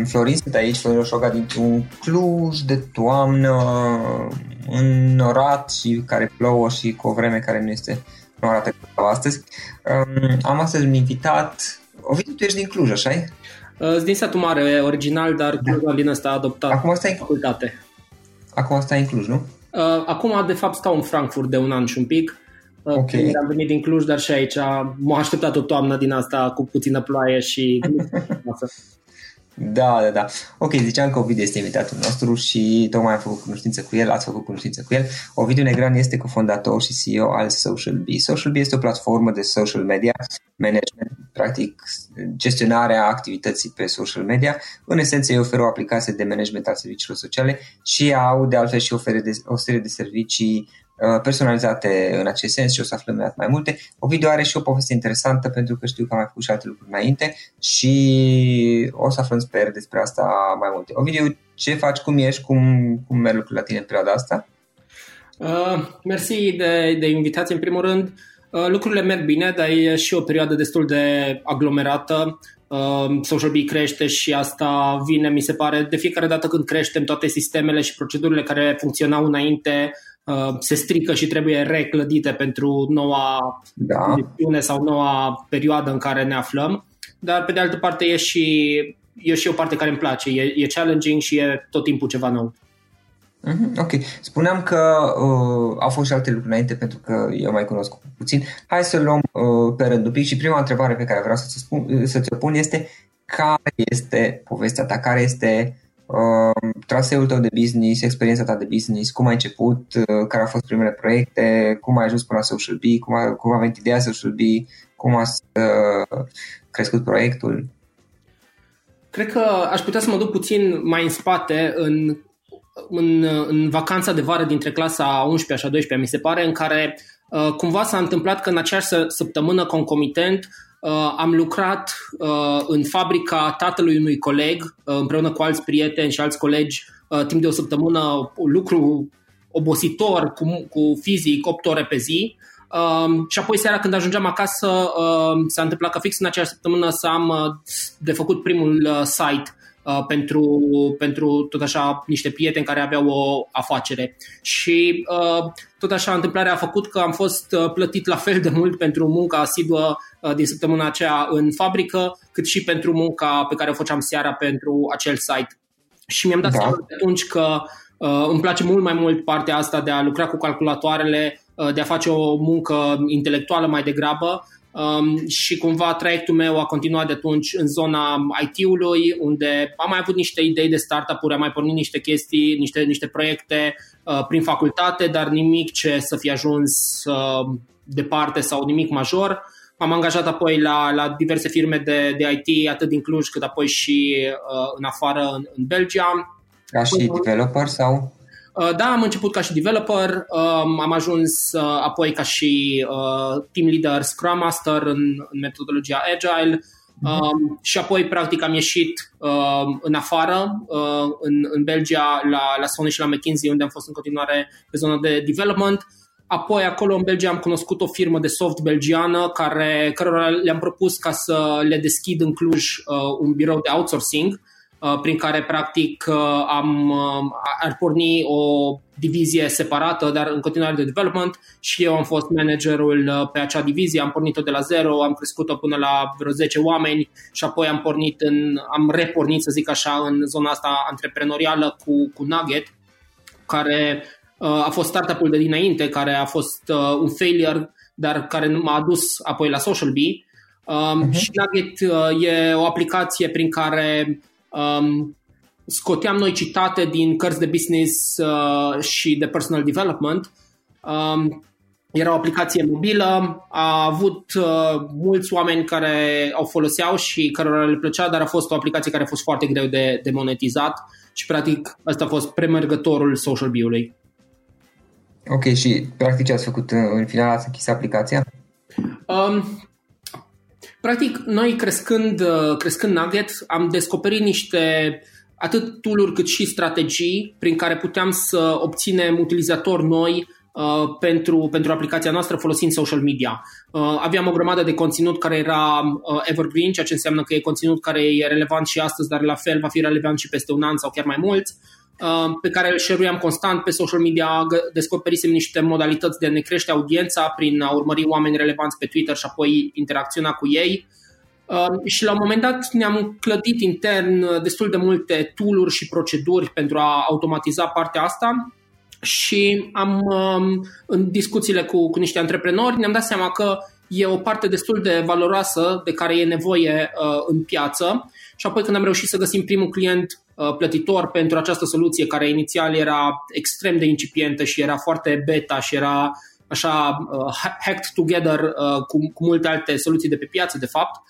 Uh, Florin sunt aici, Florin Roșoga dintr-un Cluj de toamnă înnorat și care plouă și cu o vreme care nu este nu arată ca astăzi. Um, am astăzi un invitat. Ovidiu, tu ești din Cluj, așa e? Uh, din satul mare, original, dar da. Clujul din ăsta a adoptat Acum stai în facultate. Acum stai în Cluj, nu? Uh, acum, de fapt, stau în Frankfurt de un an și un pic. Uh, okay. Am venit din Cluj, dar și aici m-a așteptat o toamnă din asta cu puțină ploaie și Da, da, da. Ok, ziceam că Ovidiu este invitatul nostru și tocmai am făcut cunoștință cu el, ați făcut cunoștință cu el. Ovidiu Negran este cofondator și CEO al Social Bee. Social Bee este o platformă de social media management, practic gestionarea activității pe social media. În esență, ei oferă o aplicație de management al serviciilor sociale și au de altfel și oferă de, o serie de servicii Uh, personalizate în acest sens și o să aflăm mai multe. O video are și o poveste interesantă pentru că știu că am mai făcut și alte lucruri înainte și o să aflăm, sper, despre asta mai multe. O video, ce faci, cum ești, cum, cum merg lucrurile la tine în perioada asta? Uh, mersi de, de invitație în primul rând. Lucrurile merg bine, dar e și o perioadă destul de aglomerată. Social Bee crește și asta vine, mi se pare, de fiecare dată când creștem, toate sistemele și procedurile care funcționau înainte se strică și trebuie reclădite pentru noua da. sau noua perioadă în care ne aflăm. Dar, pe de altă parte, e și, e și o parte care îmi place. E, e challenging și e tot timpul ceva nou. Mm-hmm, ok. Spuneam că uh, au fost și alte lucruri înainte pentru că eu mai cunosc puțin. Hai să luăm uh, pe rând un pic și prima întrebare pe care vreau să-ți, spun, să ți-o pun este care este povestea ta, care este uh, traseul tău de business, experiența ta de business, cum ai început, uh, care au fost primele proiecte, cum ai ajuns până la Social Bee, cum a, cum a venit ideea Social Bee, cum a uh, crescut proiectul? Cred că aș putea să mă duc puțin mai în spate în în, în vacanța de vară dintre clasa 11 și a 12 mi se pare, în care uh, cumva s-a întâmplat că în aceeași săptămână concomitent uh, am lucrat uh, în fabrica tatălui unui coleg uh, împreună cu alți prieteni și alți colegi uh, timp de o săptămână, un lucru obositor cu, cu fizic, 8 ore pe zi. Uh, și apoi seara când ajungeam acasă uh, s-a întâmplat că fix în aceeași săptămână să am uh, de făcut primul uh, site uh, pentru, pentru tot așa niște prieteni care aveau o afacere. Și uh, tot așa întâmplarea a făcut că am fost uh, plătit la fel de mult pentru munca asiduă uh, din săptămâna aceea în fabrică, cât și pentru munca pe care o făceam seara pentru acel site. Și mi-am dat da. seama atunci că uh, îmi place mult mai mult partea asta de a lucra cu calculatoarele, uh, de a face o muncă intelectuală mai degrabă Um, și cumva traiectul meu a continuat de atunci în zona IT-ului, unde am mai avut niște idei de startup-uri, am mai pornit niște chestii, niște, niște proiecte uh, prin facultate, dar nimic ce să fie ajuns uh, departe sau nimic major. M-am angajat apoi la, la diverse firme de, de IT, atât din Cluj cât apoi și uh, în afară, în, în Belgia. Ca și developer sau? Uh, da, am început ca și developer, um, am ajuns uh, apoi ca și uh, team leader, Scrum Master în, în metodologia Agile uh și apoi practic am ieșit uh, în afară, uh, în, în Belgia, la, la Sony și la McKinsey, unde am fost în continuare pe zona de development. Apoi acolo în Belgia am cunoscut o firmă de soft belgiană care, cărora le-am propus ca să le deschid în Cluj uh, un birou de outsourcing uh, Uh, prin care practic uh, am, uh, ar porni o divizie separată, dar în continuare de development și eu am fost managerul pe acea divizie, am pornit-o de la zero, am crescut-o până la vreo 10 oameni și apoi am pornit în, am repornit, să zic așa, în zona asta antreprenorială cu, cu Nugget, care a fost startup-ul de dinainte, care a fost un failure, dar care m-a adus apoi la Social Bee. Um, uh-huh. Și Nugget uh, e o aplicație prin care Um, scoteam noi citate din cărți de business uh, și de personal development. Um, era o aplicație mobilă, a avut uh, mulți oameni care o foloseau și cărora le plăcea, dar a fost o aplicație care a fost foarte greu de, de monetizat și practic ăsta a fost premergătorul social bio-ului. Ok, și practic ce ați făcut în final? Ați închis aplicația? Um, Practic, noi crescând, uh, crescând Nugget, am descoperit niște atât tool cât și strategii prin care puteam să obținem utilizatori noi uh, pentru, pentru aplicația noastră folosind social media. Uh, aveam o grămadă de conținut care era uh, evergreen, ceea ce înseamnă că e conținut care e relevant și astăzi, dar la fel va fi relevant și peste un an sau chiar mai mulți. Uh, pe care îl share constant pe social media, descoperisem niște modalități de a ne crește audiența prin a urmări oameni relevanți pe Twitter și apoi interacționa cu ei. Uh, și la un moment dat ne-am clădit intern uh, destul de multe tool și proceduri pentru a automatiza partea asta și am, um, în discuțiile cu, cu niște antreprenori, ne-am dat seama că e o parte destul de valoroasă de care e nevoie uh, în piață și apoi când am reușit să găsim primul client uh, plătitor pentru această soluție care inițial era extrem de incipientă și era foarte beta și era așa uh, hacked together uh, cu, cu multe alte soluții de pe piață de fapt,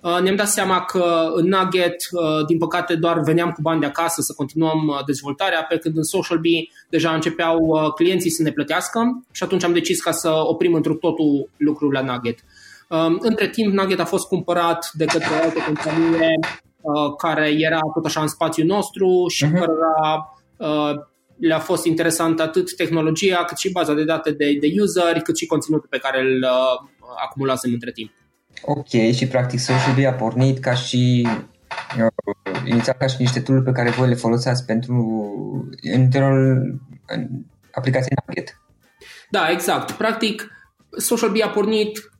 uh, ne-am dat seama că în Nugget, uh, din păcate, doar veneam cu bani de acasă să continuăm uh, dezvoltarea, pe când în Social Bee deja începeau clienții să ne plătească și atunci am decis ca să oprim într totul lucrul la Nugget. Între timp, Nugget a fost cumpărat de către o altă companie Uh, care era tot așa în spațiul nostru și uh-huh. cărora uh, le-a fost interesant atât tehnologia, cât și baza de date de, de user, cât și conținutul pe care îl, uh, acumulasem între timp. Ok, și practic Social Bee a pornit ca și uh, inițial ca și niște tool pe care voi le foloseați pentru în interiorul în aplicației Nugget. Da, exact. Practic, Social Bee a pornit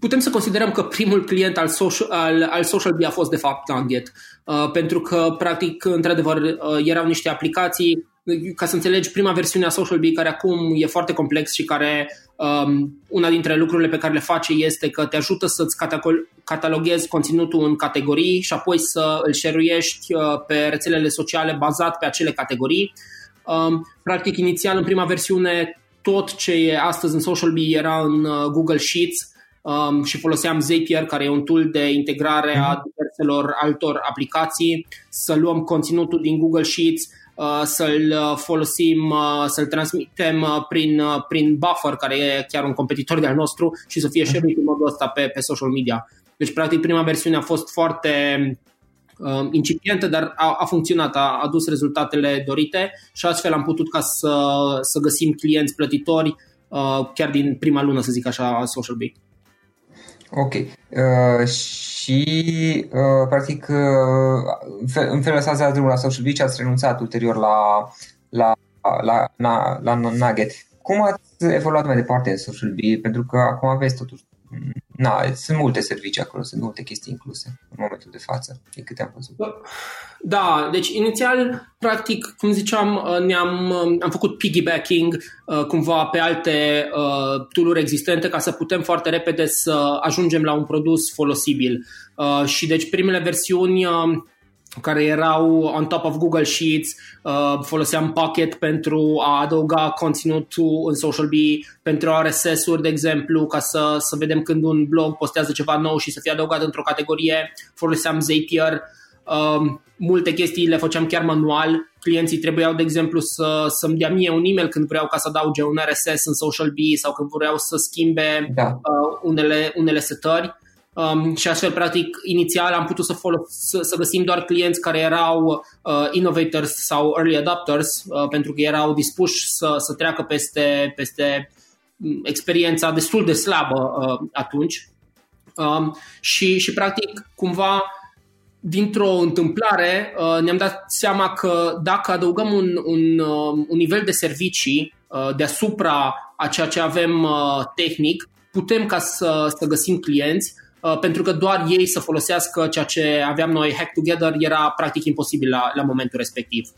putem să considerăm că primul client al Social, al, al social Bee a fost de fapt Nugget, uh, pentru că practic, într-adevăr, uh, erau niște aplicații ca să înțelegi prima versiune a Social Bee, care acum e foarte complex și care um, una dintre lucrurile pe care le face este că te ajută să-ți cataloghezi conținutul în categorii și apoi să îl share uh, pe rețelele sociale bazat pe acele categorii. Um, practic, inițial, în prima versiune, tot ce e astăzi în Social Bee era în uh, Google Sheets um, și foloseam Zapier, care e un tool de integrare a mhm. diverselor altor aplicații, să luăm conținutul din Google Sheets, Uh, să-l uh, folosim, uh, să-l transmitem prin, prin Buffer, care e chiar un competitor de-al nostru și să fie mhm. share în modul ăsta pe, pe social media. Deci, practic, prima versiune a fost foarte uh, incipientă, dar a, a funcționat, a adus rezultatele dorite și astfel am putut ca să, să găsim clienți plătitori uh, chiar din prima lună, să zic așa, a Social Bee. Ok. Uh, și, uh, practic, uh, în felul ăsta ați dat drumul la Social Beach, ați renunțat ulterior la, la, la, la, la Nugget. Cum ați evoluat mai departe în Social Bee? Pentru că acum aveți totuși Na, sunt multe servicii acolo, sunt multe chestii incluse în momentul de față, din câte am văzut. Da, deci inițial, practic, cum ziceam, ne-am am făcut piggybacking uh, cumva pe alte uh, tool existente ca să putem foarte repede să ajungem la un produs folosibil. Uh, și deci primele versiuni uh, care erau on top of Google Sheets, uh, foloseam Pocket pentru a adăuga conținutul în Social Bee, pentru RSS-uri, de exemplu, ca să, să vedem când un blog postează ceva nou și să fie adăugat într-o categorie, foloseam Zapier, uh, multe chestii le făceam chiar manual, clienții trebuiau, de exemplu, să, să-mi dea mie un email când vreau ca să adauge un RSS în Social Bee sau când vreau să schimbe da. uh, unele, unele setări. Um, și astfel, practic, inițial am putut să, folos- să, să găsim doar clienți care erau uh, innovators sau early adopters, uh, pentru că erau dispuși să, să treacă peste, peste mm, experiența destul de slabă uh, atunci. Um, și, și, practic, cumva, dintr-o întâmplare, uh, ne-am dat seama că dacă adăugăm un, un, uh, un nivel de servicii uh, deasupra a ceea ce avem uh, tehnic, putem ca să, să găsim clienți Uh, pentru că doar ei să folosească ceea ce aveam noi hack together era practic imposibil la, la momentul respectiv.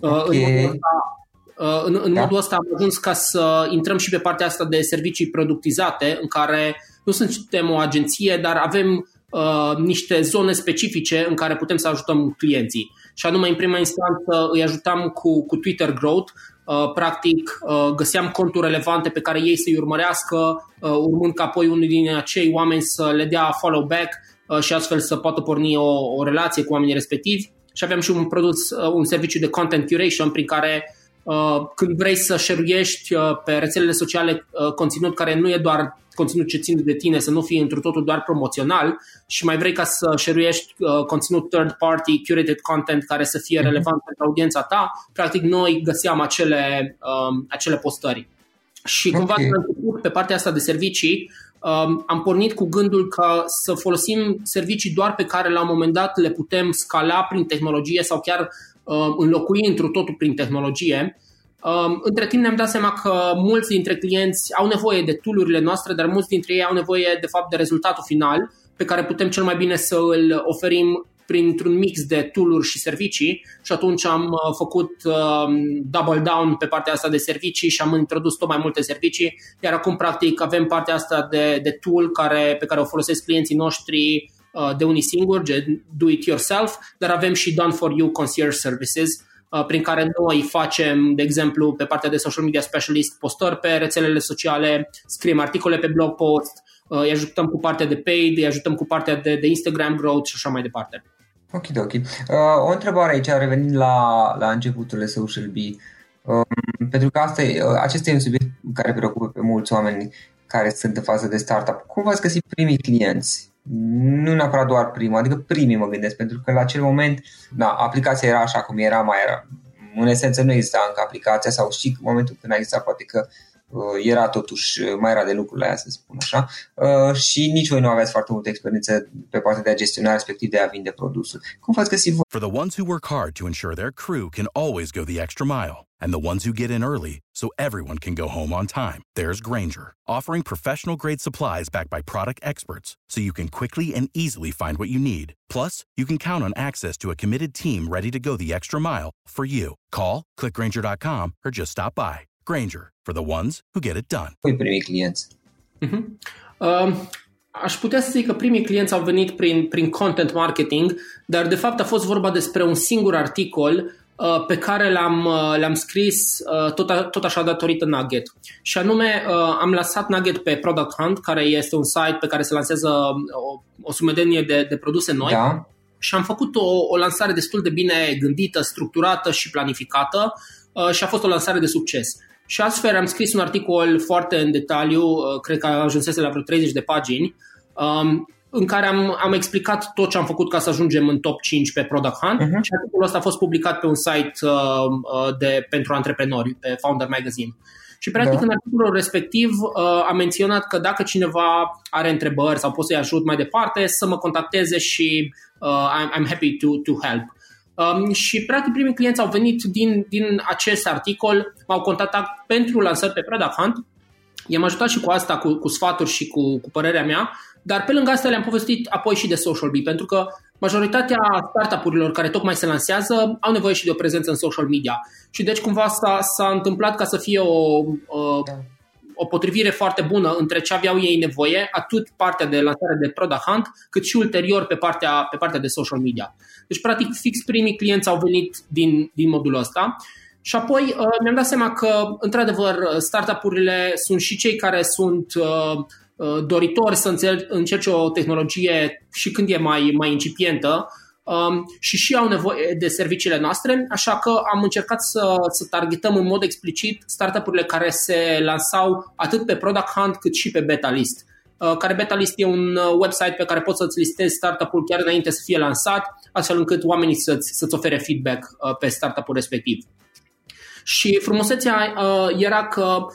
Uh, okay. În modul ăsta, uh, în, în da. modul ăsta am ajuns ca să intrăm și pe partea asta de servicii productizate, în care nu suntem o agenție, dar avem uh, niște zone specifice în care putem să ajutăm clienții. Și anume, în prima instanță, îi ajutam cu, cu Twitter Growth, Uh, practic uh, găseam conturi relevante pe care ei să-i urmărească, uh, urmând ca apoi unul din acei oameni să le dea follow back și astfel să poată porni o, o relație cu oamenii respectivi. Și aveam și un produs, un serviciu de content curation prin care când vrei să share pe rețelele sociale conținut care nu e doar conținut ce ține de tine, să nu fie într totul doar promoțional și mai vrei ca să share uh, conținut third party, curated content care să fie mhm. relevant pentru audiența ta, practic noi găseam acele, um, acele postări. Și cumva okay. început pe partea asta de servicii, um, am pornit cu gândul că să folosim servicii doar pe care la un moment dat le putem scala prin tehnologie sau chiar uh, înlocui într totul prin tehnologie. Um, între timp ne-am dat seama că mulți dintre clienți au nevoie de tool noastre, dar mulți dintre ei au nevoie de fapt de rezultatul final pe care putem cel mai bine să îl oferim printr-un mix de tool și servicii. Și atunci am uh, făcut um, double down pe partea asta de servicii și am introdus tot mai multe servicii, iar acum practic avem partea asta de, de tool care, pe care o folosesc clienții noștri uh, de unii singuri, de do it yourself, dar avem și done for you concierge services Uh, prin care noi facem, de exemplu, pe partea de social media specialist, postări pe rețelele sociale, scriem articole pe blog post, uh, îi ajutăm cu partea de paid, îi ajutăm cu partea de, de Instagram growth și așa mai departe. Ok, ok. Uh, o întrebare aici, revenind la, la începuturile Social Bee, um, pentru că asta e, uh, acesta e un subiect care preocupă pe mulți oameni care sunt în fază de startup. Cum v-ați găsit primii clienți? Nu neapărat doar primul, adică primii mă gândesc, pentru că la acel moment, da, aplicația era așa cum era, mai era. În esență nu exista încă aplicația sau și în momentul când a existat poate că uh, era totuși, uh, mai de să spun așa, uh, și nici voi nu foarte multă experiență pe partea de a gestiona, respectiv de a vinde produsul. Cum? For the ones who work hard to ensure their crew can always go the extra mile, and the ones who get in early so everyone can go home on time, there's Granger, offering professional grade supplies backed by product experts so you can quickly and easily find what you need. Plus, you can count on access to a committed team ready to go the extra mile for you. Call, clickgranger.com, or just stop by. Granger, for the ones who get it done. Voi primi clienți. Uh-huh. Uh, aș putea să zic că primii clienți au venit prin, prin content marketing, dar de fapt a fost vorba despre un singur articol uh, pe care l-am, uh, l-am scris uh, tot, a, tot așa datorită Nugget. Și anume, uh, am lăsat Nugget pe Product Hunt, care este un site pe care se lansează o, o sumedenie de, de produse noi. Da? Și am făcut o, o lansare destul de bine gândită, structurată și planificată uh, și a fost o lansare de succes. Și astfel am scris un articol foarte în detaliu, uh, cred că ajunsese la vreo 30 de pagini, um, în care am, am explicat tot ce am făcut ca să ajungem în top 5 pe Product Hunt uh-huh. și articolul ăsta a fost publicat pe un site uh, uh, de, pentru antreprenori, pe Founder Magazine. Și practic da. în articolul respectiv uh, am menționat că dacă cineva are întrebări sau pot să-i ajut mai departe, să mă contacteze și uh, I'm, I'm happy to, to help. Um, și practic primii clienți au venit din, din acest articol, m-au contactat pentru lansări pe Product Hunt. I-am ajutat și cu asta, cu, cu sfaturi și cu, cu părerea mea, dar pe lângă asta le-am povestit apoi și de Social Bee, pentru că majoritatea startup-urilor care tocmai se lansează au nevoie și de o prezență în social media. Și deci cumva s-a, s-a întâmplat ca să fie o, o, o potrivire foarte bună între ce aveau ei nevoie, atât partea de lansare de Product Hunt, cât și ulterior pe partea, pe partea de social media. Deci, practic, fix primii clienți au venit din, din modul ăsta. Și apoi uh, mi-am dat seama că, într-adevăr, startup-urile sunt și cei care sunt uh, uh, doritori să încerce o tehnologie și când e mai, mai incipientă um, și și au nevoie de serviciile noastre, așa că am încercat să, să targetăm în mod explicit startup-urile care se lansau atât pe Product Hunt cât și pe Beta List. Uh, care Beta List e un uh, website pe care poți să-ți listezi startup-ul chiar înainte să fie lansat, astfel încât oamenii să-ți, să-ți ofere feedback uh, pe startup-ul respectiv. Și frumusețea era că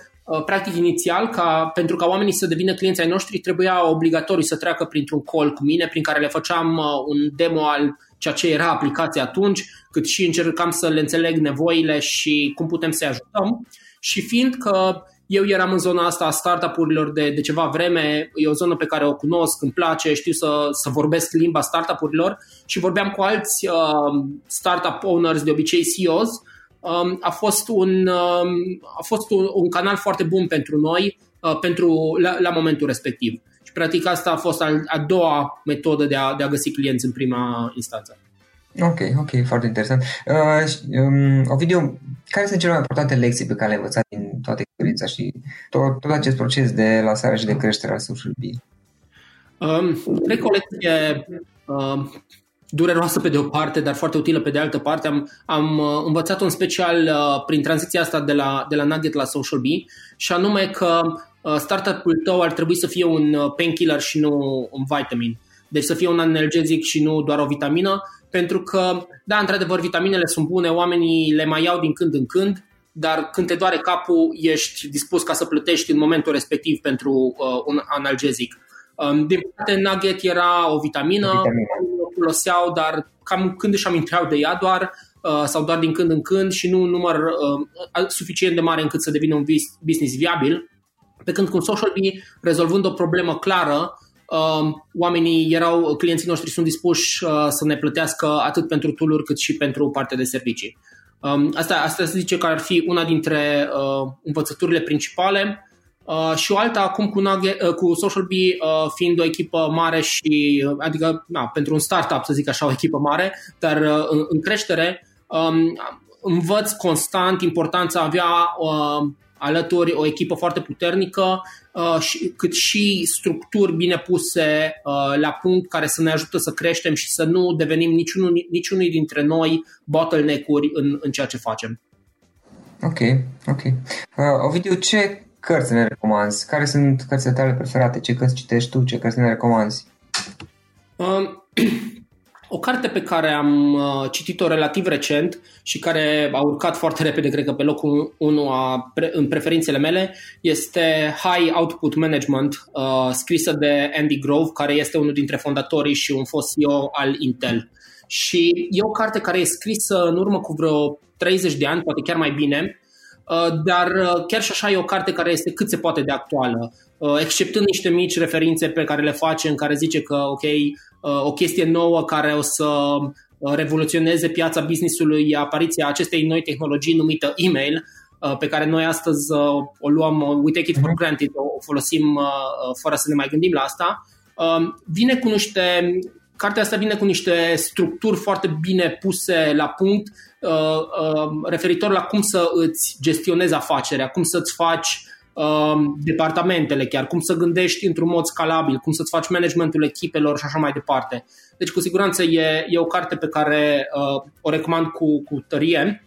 practic inițial, ca, pentru ca oamenii să devină clienți ai noștri, trebuia obligatoriu să treacă printr-un call cu mine, prin care le făceam un demo al ceea ce era aplicația atunci, cât și încercam să le înțeleg nevoile și cum putem să-i ajutăm. Și fiind că eu eram în zona asta a startup-urilor de, de ceva vreme, e o zonă pe care o cunosc, îmi place, știu să, să vorbesc limba startup-urilor și vorbeam cu alți uh, startup owners, de obicei CEOs, um, a fost un, um, a fost un, un canal foarte bun pentru noi uh, pentru, la, la momentul respectiv. Și practic asta a fost a, a doua metodă de a, de a găsi clienți în prima instanță. Ok, ok, foarte interesant. Uh, um, Ovidiu, care sunt cele mai importante lecții pe care le-ai învățat din toată experiența și tot, tot acest proces de lansare și de creștere a Social Bee? Um, cred că o lecție uh, dureroasă pe de o parte, dar foarte utilă pe de altă parte. Am, am uh, învățat în special uh, prin tranziția asta de la, de la Nugget la Social Bee și anume că uh, startup-ul tău ar trebui să fie un uh, painkiller și nu un vitamin. Deci să fie un analgezic și nu doar o vitamină pentru că, da, într-adevăr, vitaminele sunt bune, oamenii le mai iau din când în când, dar când te doare capul, ești dispus ca să plătești în momentul respectiv pentru uh, un analgezic. Um, din păcate, Nugget era o vitamină, o foloseau, dar cam când își aminteau de ea doar, uh, sau doar din când în când și nu un număr uh, suficient de mare încât să devină un business viabil. Pe când cu Social Bee, rezolvând o problemă clară, Um, oamenii erau, clienții noștri sunt dispuși uh, să ne plătească atât pentru tool cât și pentru partea de servicii. Um, asta, asta se zice că ar fi una dintre uh, învățăturile principale uh, și o alta acum cu, Nugget, uh, cu Social Bee uh, fiind o echipă mare și, uh, adică na, pentru un startup să zic așa o echipă mare, dar uh, în, în creștere, um, învăț constant importanța avea uh, alături o echipă foarte puternică, uh, și, cât și structuri bine puse uh, la punct care să ne ajută să creștem și să nu devenim niciunul, niciunui dintre noi bottleneck-uri în, în ceea ce facem. Ok, ok. Uh, Ovidiu, ce cărți ne recomanzi? Care sunt cărțile tale preferate? Ce cărți citești tu? Ce cărți ne recomanzi? Uh, O carte pe care am uh, citit-o relativ recent și care a urcat foarte repede, cred că pe locul 1 a, pre, în preferințele mele, este High Output Management, uh, scrisă de Andy Grove, care este unul dintre fondatorii și un fost CEO al Intel. Și e o carte care e scrisă în urmă cu vreo 30 de ani, poate chiar mai bine, uh, dar uh, chiar și așa e o carte care este cât se poate de actuală, uh, exceptând niște mici referințe pe care le face în care zice că, ok, o chestie nouă care o să revoluționeze piața businessului, apariția acestei noi tehnologii numită email, pe care noi astăzi o luăm, we take it for mhm. granted, o folosim fără să ne mai gândim la asta, vine cu niște Cartea asta vine cu niște structuri foarte bine puse la punct uh, uh, referitor la cum să îți gestionezi afacerea, cum să-ți faci uh, departamentele chiar, cum să gândești într-un mod scalabil, cum să-ți faci managementul echipelor și așa mai departe. Deci cu siguranță e, e o carte pe care uh, o recomand cu, cu tărie.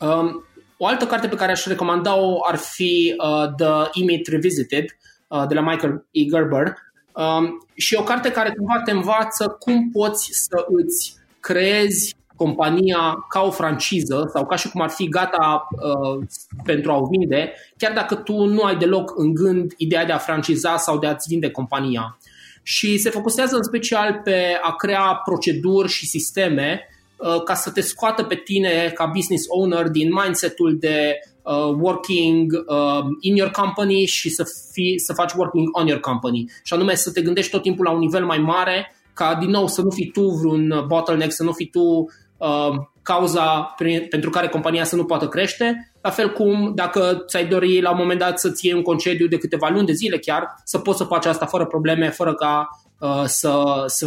Uh, o altă carte pe care aș recomanda-o ar fi uh, The Image Revisited uh, de la Michael E. Gerber, Um, și e o carte care cumva te învață cum poți să îți creezi compania ca o franciză sau ca și cum ar fi gata uh, pentru a o vinde, chiar dacă tu nu ai deloc în gând ideea de a franciza sau de a-ți vinde compania. Și se focusează în special pe a crea proceduri și sisteme uh, ca să te scoată pe tine ca business owner din mindsetul de uh, working uh, in your company și să, fii, să faci working on your company. Și anume să te gândești tot timpul la un nivel mai mare, ca din nou să nu fii tu vreun bottleneck, să nu fii tu uh, cauza prin, pentru care compania să nu poată crește, la fel cum dacă ți-ai dori la un moment dat să-ți iei un concediu de câteva luni, de zile chiar, să poți să faci asta fără probleme, fără ca uh, să, să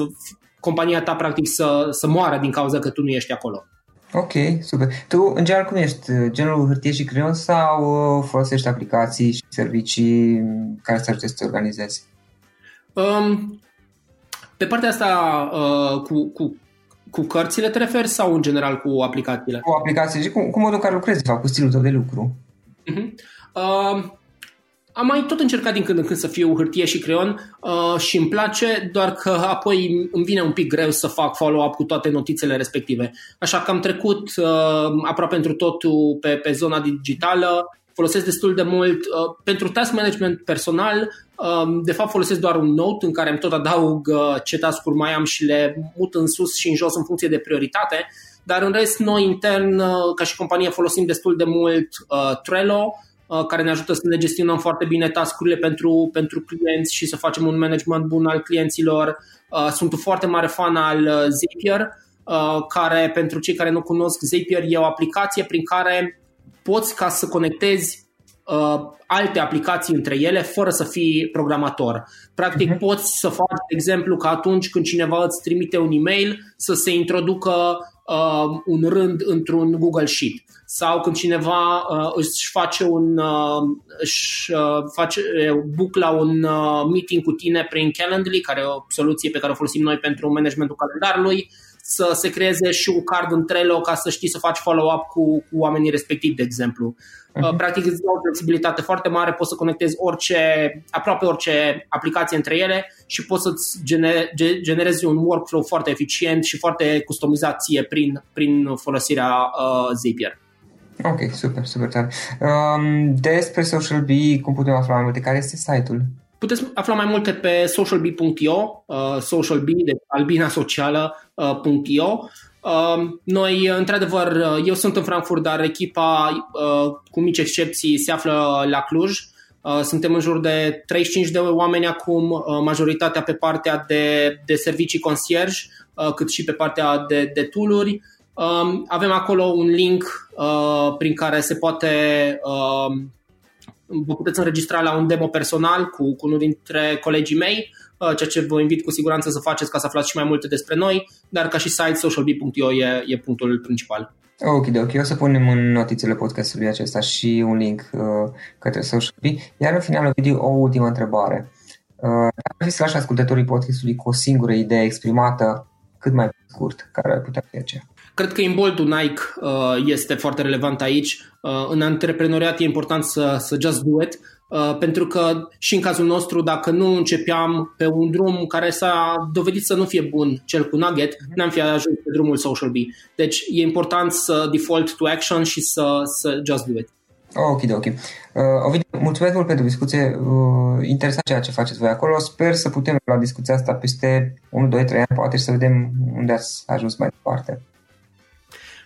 compania ta practic să, să moară din cauza că tu nu ești acolo. Ok, super. Tu, în general, cum ești? Genul hârtie și creion sau uh, folosești aplicații și servicii care să ajute să te organizezi? Um, pe partea asta, uh, cu, cu, cu cărțile te referi sau în general cu aplicațiile? Cu aplicații și cu, cu modul în care lucrezi, fac, cu stilul tău de lucru. Uh-huh. Uh, am mai tot încercat din când în când să fiu hârtie și creion uh, și îmi place, doar că apoi îmi vine un pic greu să fac follow-up cu toate notițele respective. Așa că am trecut uh, aproape pentru totul pe, pe zona digitală, folosesc destul de mult. Uh, pentru task management personal, uh, de fapt folosesc doar un note în care îmi tot adaug uh, ce task-uri mai am și le mut în sus și în jos în funcție de prioritate, dar în rest noi intern, uh, ca și companie, folosim destul de mult uh, Trello, Uh, care ne ajută să ne gestionăm foarte bine tascurile pentru, pentru clienți și să facem un management bun al clienților. Uh, sunt un foarte mare fan al uh, Zapier, care pentru cei care nu cunosc Zapier e o aplicație prin care poți ca să conectezi alte aplicații între ele fără să fii programator. Practic uh-huh. poți să faci, de exemplu, că atunci când cineva îți trimite un e-mail să se introducă uh, un rând într-un Google Sheet. Sau când cineva uh, își face un uh, își uh, face uh, book la un uh, meeting cu tine prin Calendly, care e o soluție pe care o folosim noi pentru managementul calendarului, să se creeze și un card în Trello ca să știi să faci follow-up cu, cu oamenii respectivi, de exemplu. Uh-huh. Practic îți dă o flexibilitate foarte mare, poți să conectezi orice, aproape orice aplicație între ele și poți să-ți generezi un workflow foarte eficient și foarte customizat ție prin, prin folosirea uh, Zapier. Ok, super, super tare. Um, despre Social Bee, cum putem afla mai multe? Care este site-ul? Puteți afla mai multe pe socialbee.io, uh, socialbee, de albina socială.io. Uh, noi, într-adevăr, uh, eu sunt în Frankfurt, dar echipa, uh, cu mici excepții, se află la Cluj. Uh, suntem în jur de 35 de oameni acum, uh, majoritatea pe partea de, de servicii concierge, uh, cât și pe partea de, de tooluri. Um, avem acolo un link uh, prin care se poate uh, vă puteți înregistra la un demo personal cu, cu unul dintre colegii mei, uh, ceea ce vă invit cu siguranță să faceți ca să aflați și mai multe despre noi, dar ca și site socialbee.io e, e punctul principal. Ok, ok. O să punem în notițele podcastului acesta și un link uh, către Socialbee. Iar în final, video, o ultimă întrebare. Uh, dacă fi să lași ascultătorii podcastului cu o singură idee exprimată cât mai scurt, care ar putea fi aceea? Cred că imboldul Nike uh, este foarte relevant aici. Uh, în antreprenoriat e important să, să just do it, uh, pentru că și în cazul nostru, dacă nu începeam pe un drum care s-a dovedit să nu fie bun, cel cu Nugget, mm-hmm. n-am fi ajuns pe drumul Social B. Deci e important să default to action și să, să just do it. Ok, ok. Uh, Ovidiu, mulțumesc mult pentru discuție. Uh, interesant ceea ce faceți voi acolo. Sper să putem la discuția asta peste 1, 2, 3 ani, poate și să vedem unde ați ajuns mai departe.